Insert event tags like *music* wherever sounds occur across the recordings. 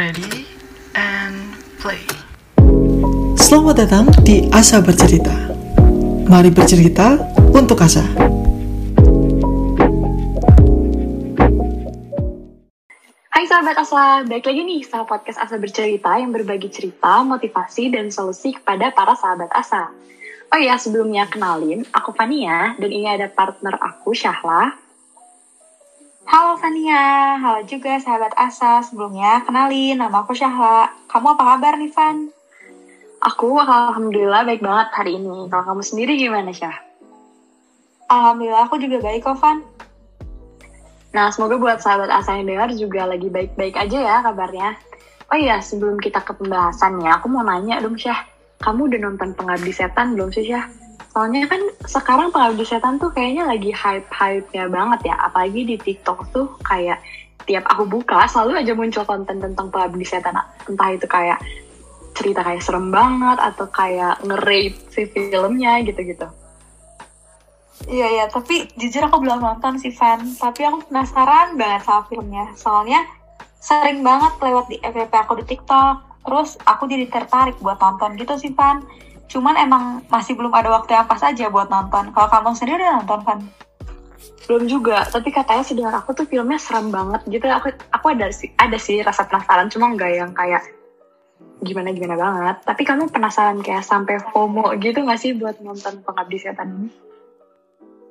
Ready and play. Selamat datang di Asa Bercerita. Mari bercerita untuk Asa. Hai sahabat Asa, balik lagi nih sama podcast Asa Bercerita yang berbagi cerita, motivasi, dan solusi kepada para sahabat Asa. Oh iya, sebelumnya kenalin, aku Fania, dan ini ada partner aku, Syahla. Halo Fania, halo juga sahabat Asa. Sebelumnya, kenalin, nama aku Syahla. Kamu apa kabar nih, Fan? Aku alhamdulillah baik banget hari ini. Kalau kamu sendiri gimana, Syah? Alhamdulillah aku juga baik kok, Van. Nah, semoga buat sahabat Asa yang dengar juga lagi baik-baik aja ya kabarnya. Oh iya, sebelum kita ke pembahasannya, aku mau nanya dong, Syah. Kamu udah nonton Pengabdi Setan belum sih, Syah? Soalnya kan sekarang Pengabdi Setan tuh kayaknya lagi hype-hype-nya banget ya. Apalagi di TikTok tuh kayak tiap aku buka selalu aja muncul konten tentang Pengabdi Setan. Entah itu kayak cerita kayak serem banget atau kayak nge-rate si filmnya gitu-gitu. Iya iya, tapi jujur aku belum nonton sih Van. Tapi aku penasaran banget sama filmnya. Soalnya sering banget lewat di FYP aku di TikTok. Terus aku jadi tertarik buat nonton gitu sih Van. Cuman emang masih belum ada waktu yang pas aja buat nonton. Kalau kamu sendiri udah nonton Van? Belum juga, tapi katanya sih dengar aku tuh filmnya serem banget gitu. Aku aku ada sih ada sih rasa penasaran, cuma nggak yang kayak gimana gimana banget. Tapi kamu penasaran kayak sampai FOMO gitu gak sih buat nonton Pengabdi Setan ini?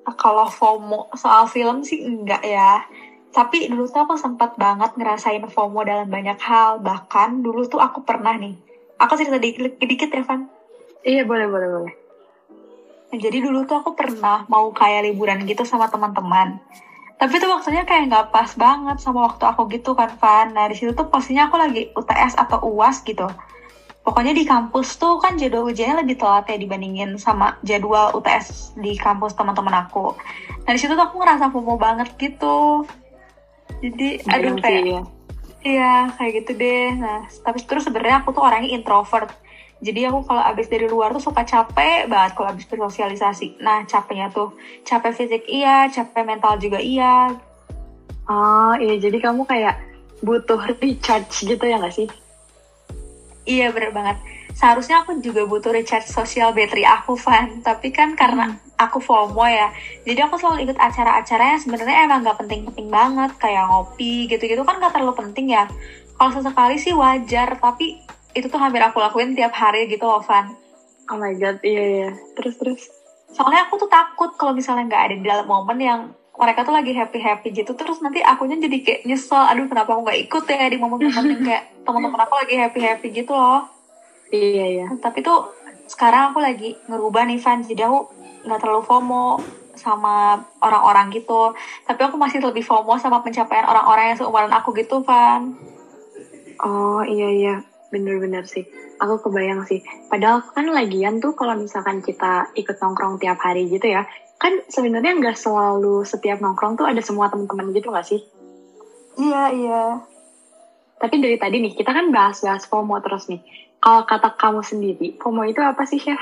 Nah, kalau FOMO soal film sih enggak ya. Tapi dulu tuh aku sempat banget ngerasain FOMO dalam banyak hal. Bahkan dulu tuh aku pernah nih. Aku cerita dikit, dikit ya, Van. Iya boleh boleh boleh. Nah, jadi dulu tuh aku pernah mau kayak liburan gitu sama teman-teman. Tapi tuh waktunya kayak nggak pas banget sama waktu aku gitu kan, Van. Nah, di situ tuh posisinya aku lagi UTS atau UAS gitu. Pokoknya di kampus tuh kan jadwal ujiannya lebih telat ya dibandingin sama jadwal UTS di kampus teman-teman aku. Nah, di situ tuh aku ngerasa FOMO banget gitu. Jadi, aduh kayak ya. Iya, kayak gitu deh. Nah, tapi terus sebenarnya aku tuh orangnya introvert. Jadi aku kalau abis dari luar tuh suka capek banget kalau abis bersosialisasi. Nah, capeknya tuh capek fisik iya, capek mental juga iya. Oh iya jadi kamu kayak butuh recharge gitu ya gak sih? Iya, bener banget. Seharusnya aku juga butuh recharge sosial battery aku, Van. Tapi kan karena aku FOMO ya, jadi aku selalu ikut acara-acara yang sebenarnya emang gak penting-penting banget. Kayak ngopi gitu-gitu kan gak terlalu penting ya. Kalau sesekali sih wajar, tapi itu tuh hampir aku lakuin tiap hari gitu loh, Van. Oh my god iya iya. Terus terus. soalnya aku tuh takut kalau misalnya nggak ada di dalam momen yang mereka tuh lagi happy happy gitu terus nanti akunya jadi kayak nyesel aduh kenapa aku nggak ikut ya di momen-momen yang kayak *laughs* teman-teman aku lagi happy happy gitu loh Iya iya. tapi tuh sekarang aku lagi ngerubah nih Van jadi aku nggak terlalu FOMO sama orang-orang gitu tapi aku masih lebih FOMO sama pencapaian orang-orang yang seumuran aku gitu Van Oh iya iya. Bener-bener sih. Aku kebayang sih. Padahal kan lagian tuh kalau misalkan kita ikut nongkrong tiap hari gitu ya. Kan sebenarnya nggak selalu setiap nongkrong tuh ada semua teman-teman gitu nggak sih? iya iya Tapi dari tadi nih kita kan bahas-bahas FOMO terus nih. Kalau kata kamu sendiri, FOMO itu apa sih Syah?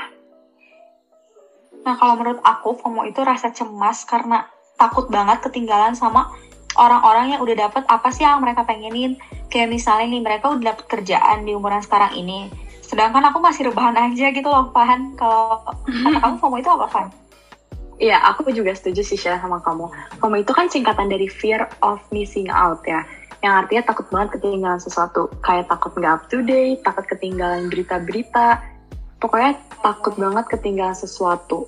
Nah, kalau menurut aku, FOMO itu rasa cemas karena takut banget ketinggalan sama orang-orang yang udah dapet apa sih yang mereka pengenin. Kayak misalnya nih, mereka udah dapet kerjaan di umuran sekarang ini. Sedangkan aku masih rebahan aja gitu loh, Pan. Kalau kata kamu FOMO itu apa, Pan? Iya, aku juga setuju sih Syah sama kamu. FOMO itu kan singkatan dari fear of missing out ya. Yang artinya takut banget ketinggalan sesuatu. Kayak takut nggak up to date, takut ketinggalan berita-berita. Pokoknya takut banget ketinggalan sesuatu.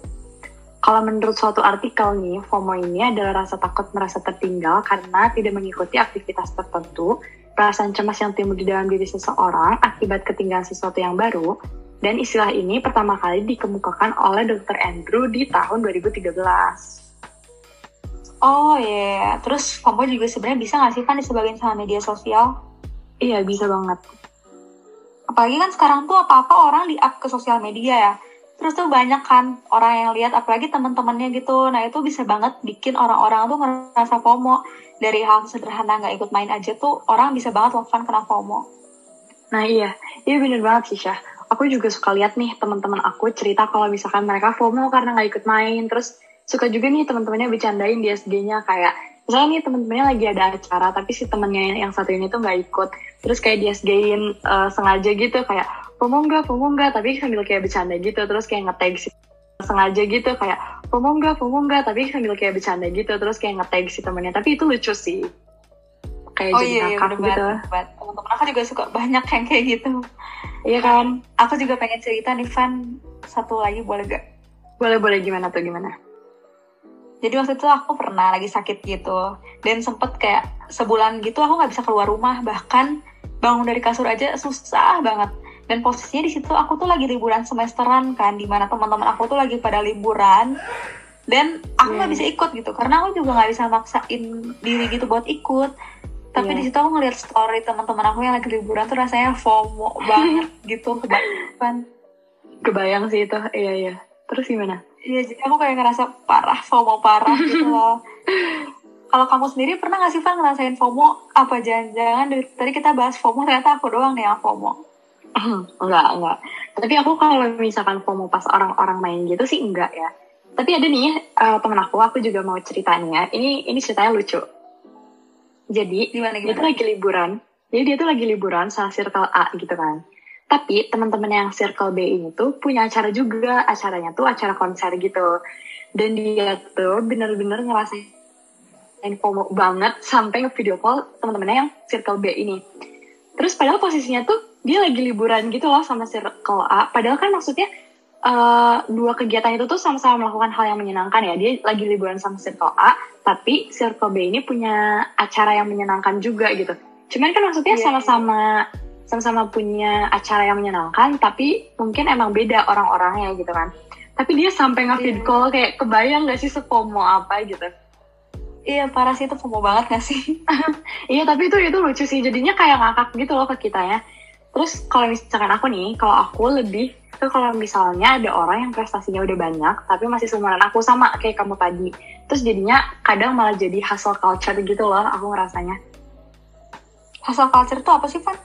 Kalau menurut suatu artikel nih, FOMO ini adalah rasa takut merasa tertinggal karena tidak mengikuti aktivitas tertentu, perasaan cemas yang timbul di dalam diri seseorang akibat ketinggalan sesuatu yang baru, dan istilah ini pertama kali dikemukakan oleh Dr. Andrew di tahun 2013. Oh iya, terus FOMO juga sebenarnya bisa nggak sih, Pan, disebagiin sama media sosial? Iya, bisa banget. Apalagi kan sekarang tuh apa-apa orang di-up ke sosial media ya. Terus tuh banyak kan orang yang lihat, apalagi teman-temannya gitu. Nah itu bisa banget bikin orang-orang tuh ngerasa FOMO. Dari hal sederhana nggak ikut main aja tuh orang bisa banget loh kan kena FOMO. Nah iya, iya bener banget sih Syah. Aku juga suka lihat nih teman-teman aku cerita kalau misalkan mereka FOMO karena nggak ikut main. Terus suka juga nih teman-temannya bercandain di SG-nya kayak misalnya nih temen-temennya lagi ada acara tapi si temennya yang satu ini tuh nggak ikut terus kayak dia sgain uh, sengaja gitu kayak FOMO enggak, FOMO enggak, tapi sambil kayak bercanda gitu terus kayak nge-tag si sengaja gitu kayak FOMO enggak, FOMO enggak, tapi sambil kayak bercanda gitu terus kayak nge-tag si temennya tapi itu lucu sih kayak oh jadi iya, iya bener gitu banget. banget. Teman-teman aku juga suka banyak yang kayak gitu. iya kan Aku juga pengen cerita nih, Van. Satu lagi boleh gak? boleh boleh gimana tuh gimana Jadi waktu itu aku pernah lagi sakit gitu. Dan sempet kayak sebulan gitu aku nggak bisa keluar rumah. Bahkan bangun dari kasur aja susah banget. Dan posisinya di situ aku tuh lagi liburan semesteran kan. Di mana teman-teman aku tuh lagi pada liburan. Dan aku nggak Iya. bisa ikut gitu. Karena aku juga nggak bisa maksain diri gitu buat ikut. Tapi Iya. di situ aku ngeliat story teman-teman aku yang lagi liburan tuh rasanya FOMO *laughs* banget gitu. Kebanyakan. kebayang sih itu iya iya terus gimana Iya, jadi aku kayak ngerasa parah, FOMO parah *laughs* gitu loh. Kalau kamu sendiri pernah gak sih, Van, ngerasain FOMO? Apa jangan-jangan dari tadi kita bahas FOMO, ternyata aku doang nih yang FOMO. *clears throat* enggak enggak. Tapi aku kalau misalkan FOMO pas orang-orang main gitu sih enggak ya. Tapi ada nih eh, temen aku aku juga mau cerita nih ya. Ini ini ceritanya lucu. Jadi Gimana, dia tuh gimana? lagi liburan. Jadi dia tuh lagi liburan sama circle A gitu kan. Tapi teman-teman yang circle B ini tuh punya acara juga. Acaranya tuh acara konser gitu. Dan dia tuh bener-bener ngerasain FOMO banget sampai nge-video call teman-temannya yang circle B ini. Terus padahal posisinya tuh dia lagi liburan gitu loh sama circle A padahal kan maksudnya eh, dua kegiatan itu tuh sama-sama melakukan hal yang menyenangkan ya. Dia lagi liburan sama circle A tapi circle B ini punya acara yang menyenangkan juga gitu. Cuman kan maksudnya Iya, sama-sama sama-sama punya acara yang menyenangkan tapi mungkin emang beda orang-orangnya gitu kan. Tapi dia sampai nge-feed Iya. call kayak kebayang gak sih sepomo apa? gitu. Iya, parah sih itu FOMO banget gak sih? *laughs* Iya tapi itu itu lucu sih. Jadinya kayak ngakak gitu loh ke kita ya. Terus kalau misalkan aku nih, kalau aku lebih ke kalau misalnya ada orang yang prestasinya udah banyak tapi masih seumuran aku sama kayak kamu tadi. Terus jadinya kadang malah jadi hustle culture gitu loh aku ngerasanya. Hustle culture tuh apa sih, Van?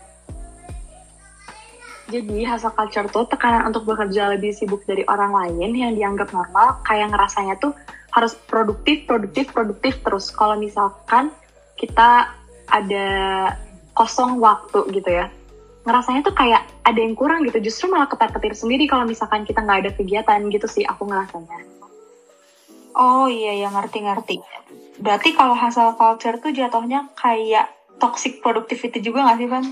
Jadi hustle culture tuh tekanan untuk bekerja lebih sibuk dari orang lain yang dianggap normal kayak ngerasanya tuh harus produktif, produktif, produktif terus. Kalau misalkan kita ada kosong waktu gitu ya, ngerasanya tuh kayak ada yang kurang gitu. Justru malah ketar-ketir sendiri kalau misalkan kita nggak ada kegiatan gitu sih aku ngerasanya. Oh iya, ya ngerti-ngerti. Berarti kalau hustle culture tuh jatuhnya kayak toxic productivity juga gak sih, Van?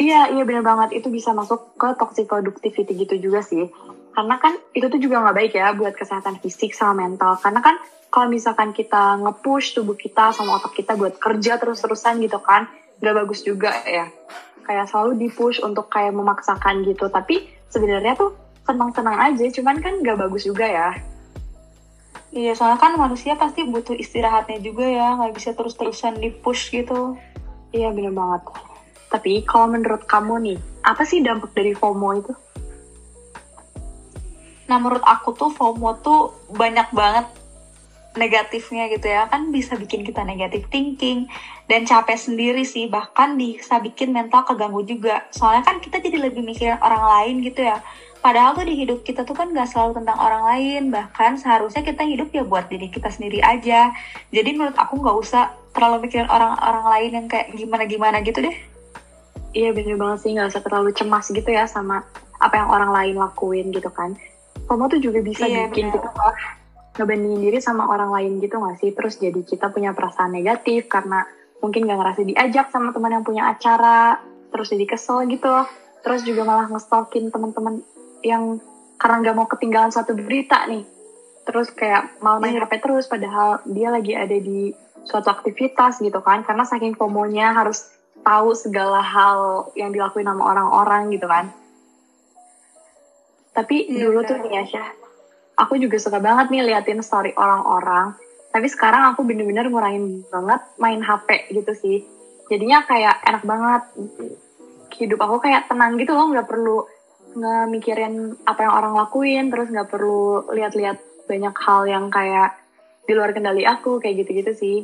Iya, iya bener banget. Itu bisa masuk ke toxic productivity gitu juga sih. Karena kan itu tuh juga nggak baik ya buat kesehatan fisik sama mental. Karena kan kalau misalkan kita nge-push tubuh kita sama otak kita buat kerja terus-terusan gitu kan, nggak bagus juga ya. Kayak selalu di-push untuk kayak memaksakan gitu. Tapi sebenarnya tuh tenang-tenang aja, cuman kan nggak bagus juga ya. Iya, soalnya kan manusia pasti butuh istirahatnya juga ya, nggak bisa terus-terusan di-push gitu. Iya bener banget. Tapi kalau menurut kamu nih, apa sih dampak dari FOMO itu? Nah, menurut aku tuh FOMO tuh banyak banget negatifnya gitu ya. Kan bisa bikin kita negatif thinking dan capek sendiri sih. Bahkan bisa bikin mental keganggu juga. Soalnya kan kita jadi lebih mikirin orang lain gitu ya. Padahal tuh di hidup kita tuh kan gak selalu tentang orang lain. Bahkan seharusnya kita hidup ya buat diri kita sendiri aja. Jadi menurut aku gak usah terlalu mikirin orang-orang lain yang kayak gimana-gimana gitu deh. Iya bener banget sih, nggak usah terlalu cemas gitu ya sama apa yang orang lain lakuin gitu kan. FOMO tuh juga bisa Iya, bikin benar. kita malah ngebandingin diri sama orang lain gitu nggak sih? Terus jadi kita punya perasaan negatif karena mungkin nggak ngerasa diajak sama teman yang punya acara, terus jadi kesel gitu. Terus juga malah ngestalkin teman-teman yang karena nggak mau ketinggalan suatu berita nih. Terus kayak malah main Iya. HP terus padahal dia lagi ada di suatu aktivitas gitu kan. Karena saking FOMO-nya harus tahu segala hal yang dilakuin sama orang-orang gitu kan. Tapi Iya, dulu tuh nih ya aku juga suka banget nih liatin story orang-orang. Tapi sekarang aku bener-bener ngurangin banget main HP gitu sih. Jadinya kayak enak banget. Hidup aku kayak tenang gitu loh, nggak perlu ngemikirin apa yang orang lakuin, terus nggak perlu lihat-lihat banyak hal yang kayak di luar kendali aku, kayak gitu-gitu sih.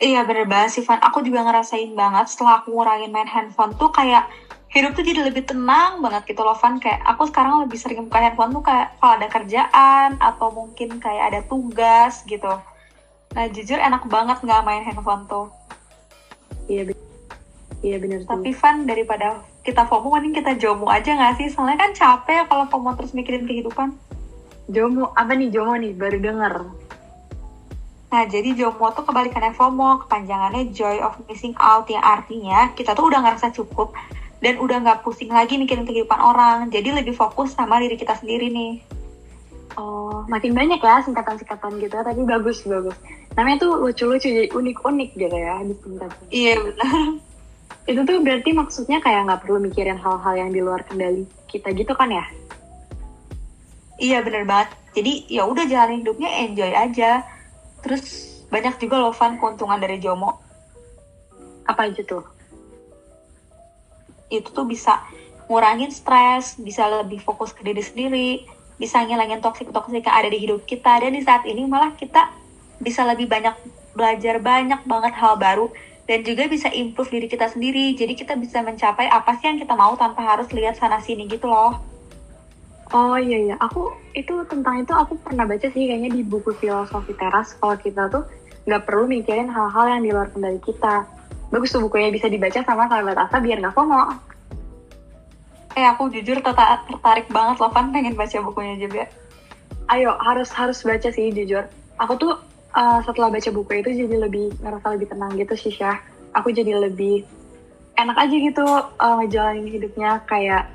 Iya bener banget sih Van, aku juga ngerasain banget setelah aku ngurangin main handphone tuh kayak hidup tuh jadi lebih tenang banget gitu loh Van Kayak aku sekarang lebih sering buka handphone tuh kayak kalau ada kerjaan atau mungkin kayak ada tugas gitu Nah jujur enak banget nggak main handphone tuh. Iya, iya bener tuh. Tapi Van daripada kita FOMO mending kita JOMO aja nggak sih? Soalnya kan capek kalau FOMO terus mikirin kehidupan. Jomo, apa nih Jomo nih? Baru denger. Nah, jadi JOMO tuh kebalikannya FOMO, kepanjangannya Joy of Missing Out, yang artinya kita tuh udah ngerasa cukup dan udah nggak pusing lagi mikirin kehidupan orang. Jadi lebih fokus sama diri kita sendiri nih. Oh, makin banyak ya singkatan-singkatan gitu, tapi bagus bagus. Namanya tuh lucu-lucu, jadi unik-unik gitu ya disingkatnya. Iya benar. Itu tuh berarti maksudnya kayak nggak perlu mikirin hal-hal yang di luar kendali kita gitu kan ya? Iya bener banget. Jadi ya udah jalanin hidupnya enjoy aja. Terus banyak juga loh Van keuntungan dari JOMO. Apa aja tuh? Itu tuh bisa ngurangin stres, bisa lebih fokus ke diri sendiri, bisa ngilangin toksik-toksik yang ada di hidup kita. Dan di saat ini malah kita bisa lebih banyak belajar banyak banget hal baru dan juga bisa improve diri kita sendiri. Jadi kita bisa mencapai apa sih yang kita mau tanpa harus lihat sana sini gitu loh. Oh iya iya, aku itu tentang itu aku pernah baca sih kayaknya di buku filosofi teras kalau kita tuh nggak perlu mikirin hal-hal yang di luar kendali kita. Bagus tuh bukunya bisa dibaca sama sahabat Asa biar nggak FOMO. Eh aku jujur terta- tertarik banget loh Van pengen baca bukunya juga. Ayo harus harus baca sih jujur. Aku tuh uh, setelah baca buku itu jadi lebih ngerasa lebih tenang gitu sih Syah. Aku jadi lebih enak aja gitu uh, ngejalanin hidupnya kayak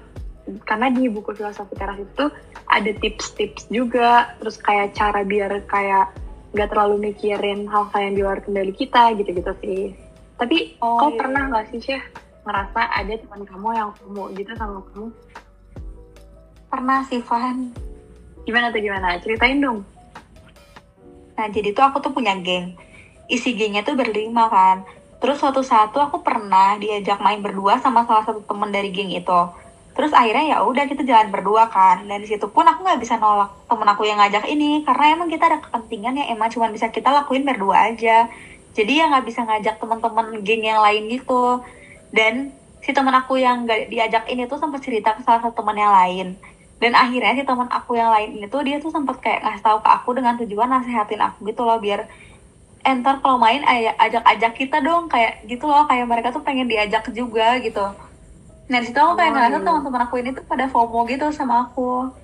karena di buku filosofi teras itu ada tips-tips juga terus kayak cara biar kayak nggak terlalu mikirin hal-hal yang di luar kendali kita gitu-gitu sih tapi Oh, kau iya. pernah nggak sih Syah ngerasa ada teman kamu yang FOMO gitu sama kamu Pernah sih Van. gimana tuh gimana ceritain dong Nah, jadi tuh aku tuh punya geng. Isi gengnya tuh berlima kan. Terus suatu saat tuh aku pernah diajak main berdua sama salah satu temen dari geng itu. Terus akhirnya ya udah kita jalan berdua kan. Dan di situ pun aku nggak bisa nolak temen aku yang ngajak ini karena emang kita ada kepentingan yang emang cuma bisa kita lakuin berdua aja. Jadi ya nggak bisa ngajak teman-teman geng yang lain gitu. Dan si temen aku yang gak diajak ini tuh sempat cerita ke salah satu temen yang lain dan akhirnya si teman aku yang lain ini tuh dia tuh sempat kayak ngasih tahu ke aku dengan tujuan nasehatin aku gitu loh biar entar kalau main ajak-ajak kita dong kayak gitu loh kayak mereka tuh pengen diajak juga gitu nah di situ aku kayak Oh, ngerasa iya. teman-teman aku ini tuh pada FOMO gitu sama aku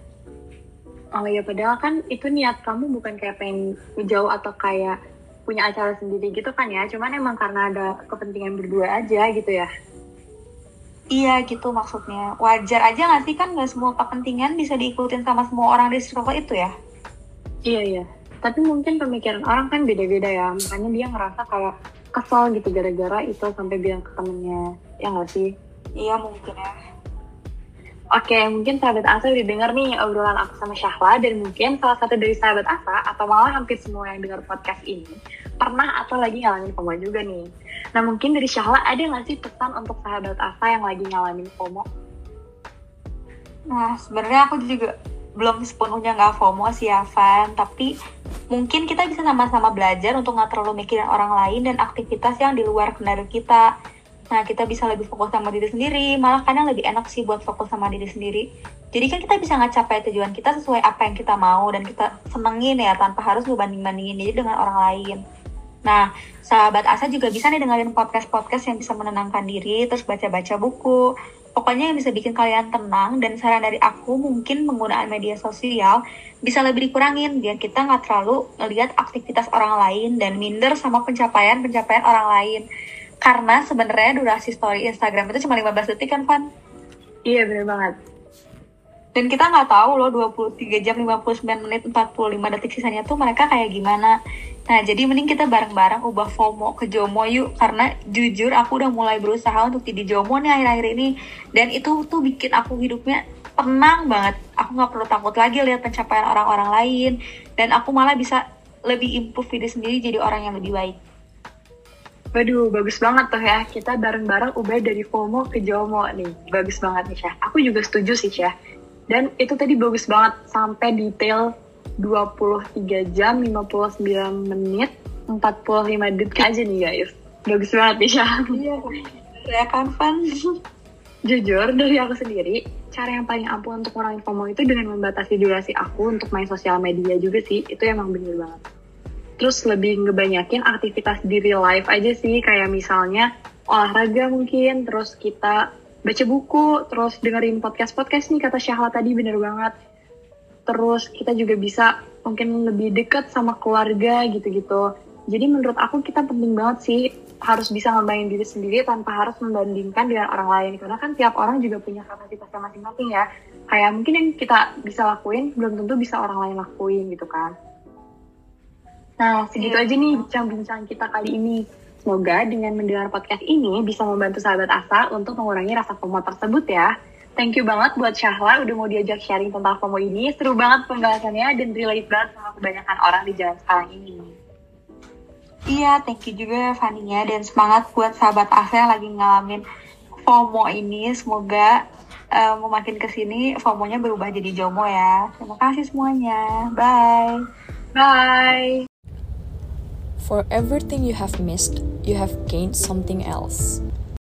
Oh iya, padahal kan itu niat kamu bukan kayak pengen jauh atau kayak punya acara sendiri gitu kan ya. Cuman emang karena ada kepentingan berdua aja gitu ya. iya gitu maksudnya wajar aja nggak sih kan nggak semua kepentingan bisa diikutin sama semua orang di circle itu ya Iya, iya. Tapi mungkin pemikiran orang kan beda-beda ya. Makanya dia ngerasa kayak kesel gitu gara-gara itu sampai bilang ke temennya. Ya nggak sih? iya mungkin ya Oke, mungkin sahabat Asa udah denger nih obrolan aku sama Syahla dan mungkin salah satu dari sahabat Asa atau malah hampir semua yang denger podcast ini pernah atau lagi ngalamin FOMO juga nih. Nah mungkin dari Syahla ada nggak sih pesan untuk sahabat Asa yang lagi ngalamin FOMO? Nah, sebenarnya aku juga belum sepenuhnya nggak FOMO sih ya. Tapi mungkin kita bisa sama-sama belajar untuk nggak terlalu mikirin orang lain dan aktivitas yang di luar kendali kita. Nah, kita bisa lebih fokus sama diri sendiri. Malah kadang lebih enak sih buat fokus sama diri sendiri. Jadi kan kita bisa ngecapai tujuan kita sesuai apa yang kita mau dan kita senengin ya tanpa harus ngebanding-bandingin diri dengan orang lain. Nah, sahabat Asa juga bisa nih dengerin podcast-podcast yang bisa menenangkan diri, terus baca-baca buku, Pokoknya yang bisa bikin kalian tenang dan saran dari aku mungkin penggunaan media sosial bisa lebih dikurangin biar kita nggak terlalu ngelihat aktivitas orang lain dan minder sama pencapaian-pencapaian orang lain. Karena sebenarnya durasi story Instagram itu cuma 15 detik kan, Van? Iya bener banget. Dan kita nggak tahu loh 23 jam 59 menit 45 detik sisanya tuh mereka kayak gimana. Nah, jadi mending kita bareng-bareng ubah FOMO ke JOMO yuk. Karena jujur aku udah mulai berusaha untuk jadi JOMO nih akhir-akhir ini. Dan itu tuh bikin aku hidupnya tenang banget. Aku nggak perlu takut lagi lihat pencapaian orang-orang lain. Dan aku malah bisa lebih improve diri sendiri jadi orang yang lebih baik. Waduh, bagus banget tuh ya. Kita bareng-bareng ubah dari FOMO ke JOMO nih. Bagus banget nih, Syah. Aku juga setuju sih, Syah. Dan itu tadi bagus banget sampai detail 23 jam, 59 menit, 45 detik aja nih, guys. Bagus banget nih, Syah. Iya, ya kan, Van? Jujur, dari aku sendiri, cara yang paling ampuh untuk ngurangin FOMO itu dengan membatasi durasi aku untuk main sosial media juga sih. Itu emang bener banget. Terus lebih ngebanyakin aktivitas di real life aja sih. Kayak misalnya olahraga mungkin terus kita baca buku terus dengerin podcast podcast nih kata Syahla tadi bener banget. Terus kita juga bisa mungkin lebih deket sama keluarga gitu-gitu. Jadi menurut aku kita penting banget sih harus bisa ngembangin diri sendiri tanpa harus membandingkan dengan orang lain. Karena kan tiap orang juga punya kapasitasnya masing-masing ya. Kayak mungkin yang kita bisa lakuin belum tentu bisa orang lain lakuin gitu kan nah segitu Iya. aja nih bincang-bincang kita kali ini semoga dengan mendengar podcast ini bisa membantu sahabat Asa untuk mengurangi rasa FOMO tersebut ya Thank you banget buat Syahla udah mau diajak sharing tentang FOMO ini. Seru banget pembahasannya dan relate banget sama kebanyakan orang di jalan sekarang ini. Iya, thank you juga Fania dan semangat buat sahabat Asa yang lagi ngalamin FOMO ini. Semoga mau makin ke sini FOMO-nya berubah jadi JOMO ya. Terima kasih semuanya. Bye. Bye! For everything you have missed, you have gained something else.